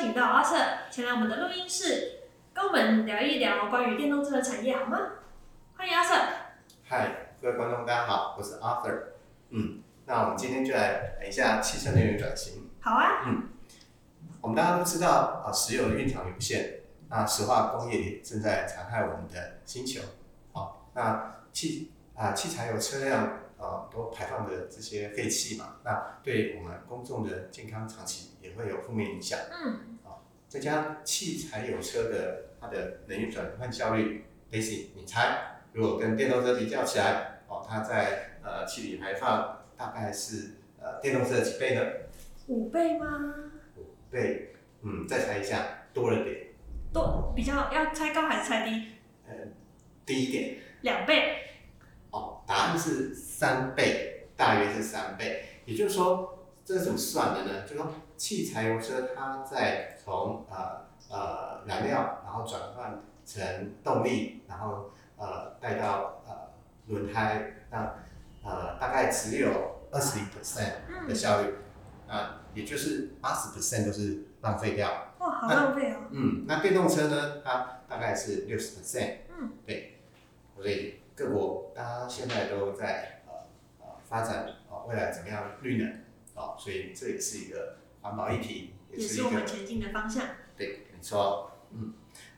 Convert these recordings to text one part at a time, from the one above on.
请到阿 Sir 前来我们的录音室，跟我们聊一聊关于电动车的产业，好吗？欢迎阿 Sir。嗨，各位观众，大家好，我是 Arthur。嗯，那我们今天就来谈一下汽车能源转型。好啊。嗯，我们大家都知道啊，石油的蕴藏有限，那石化工业正在残害我们的星球。好，那汽啊汽柴油车辆啊都排放的这些废气嘛，那对我们公众的健康长期也会有负面影响。嗯。啊，再加上汽柴油车的它的能源转换效率，Daisy，你猜？如果跟电动车比较起来，哦，它在呃气体排放大概是呃电动车的几倍呢？五倍吗？五倍，嗯，再猜一下，多了点。多，比较要猜高还是猜低？呃，低一点。两倍。哦，答案是三倍，大约是三倍。也就是说，这是怎么算的呢？就是说，汽柴油车它在从呃呃燃料，然后转换成动力，然后呃，带到呃轮胎，那呃大概只有二十一 percent 的效率，啊，也就是八十 percent 都是浪费掉。哇，好浪费哦。嗯，那电动车呢？它大概是六十 percent。嗯，对，所以各国大家现在都在呃呃发展啊，未来怎么样绿能啊，所以这也是一个环保议题，也是我们前进的方向。对，没错。嗯，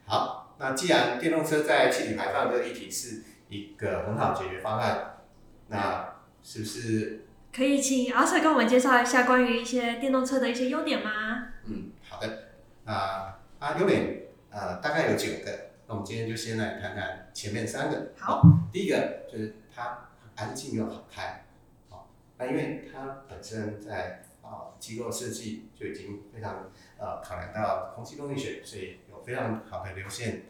好。那既然电动车在气体排放这个议题是一个很好解决方案，那是不是可以请阿 Sir 跟我们介绍一下关于一些电动车的一些优点吗？嗯，好的。啊啊，优点呃大概有九个，那我们今天就先来谈谈前面三个。好，第一个就是它安静又好开，好，那因为它本身在啊机构设计就已经非常呃考量到空气动力学，所以有非常好的流线。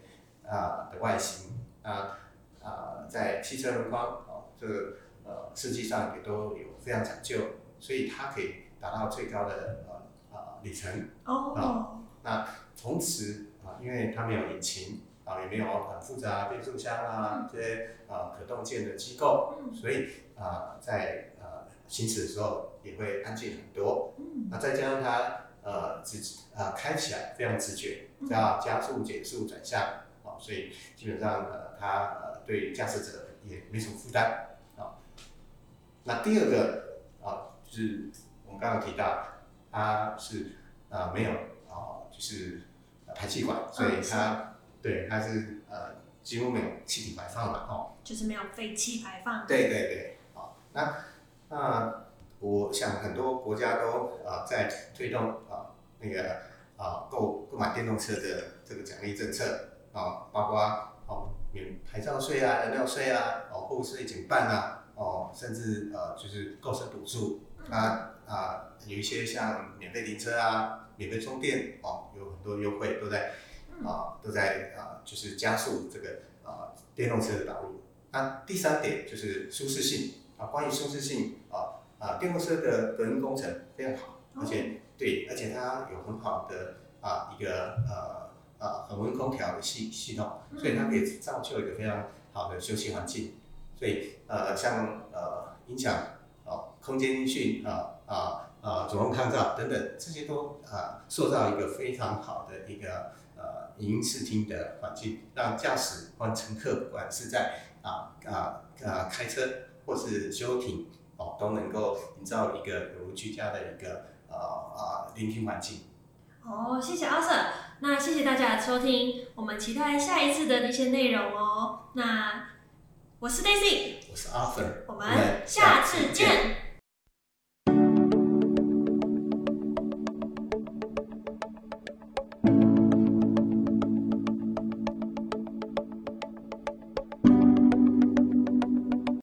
啊的外形啊啊，在汽车轮框哦，这个呃设计上也都有非常讲究，所以它可以达到最高的呃呃里程哦。那同时啊，因为它没有引擎啊，也没有很复杂变速箱啊这些呃可动件的机构，所以啊在呃行驶的时候也会安静很多。那再加上它呃直啊开起来非常直觉，只要加速、减速、转向。啊所以基本上呃，它呃对驾驶者也没什么负担啊。那第二个啊，就是我们刚刚提到，它是呃没有啊，就是排气管，所以它对它是呃几乎没有气体排放嘛，哦，就是没有废气排放。对对对，好，那那我想很多国家都啊在推动啊那个啊购购买电动车的这个奖励政策。啊，包括哦免牌照税啊、燃料税啊、哦货物税减半啊，哦甚至呃就是购车补助，啊啊有一些像免费停车啊、免费充电哦，有很多优惠都在啊都在啊就是加速这个啊电动车的导入。那第三点就是舒适性啊，关于舒适性啊啊电动车的隔音工程非常好，而且对，而且它有很好的啊一个呃。啊，恒温空调的系系统，所以它可以造就一个非常好的休息环境。所以呃，像呃音响、哦空间音讯、啊啊啊主动抗噪等等，这些都啊塑造一个非常好的一个呃影音视听的环境，让驾驶或乘客不管是在啊啊啊开车或是休停哦，都能够营造一个如居家的一个呃啊聆听环境。哦，谢谢阿 Sir。那谢谢大家的收听，我们期待下一次的一些内容哦。那我是 Daisy，我是 Arthur，我们下次见。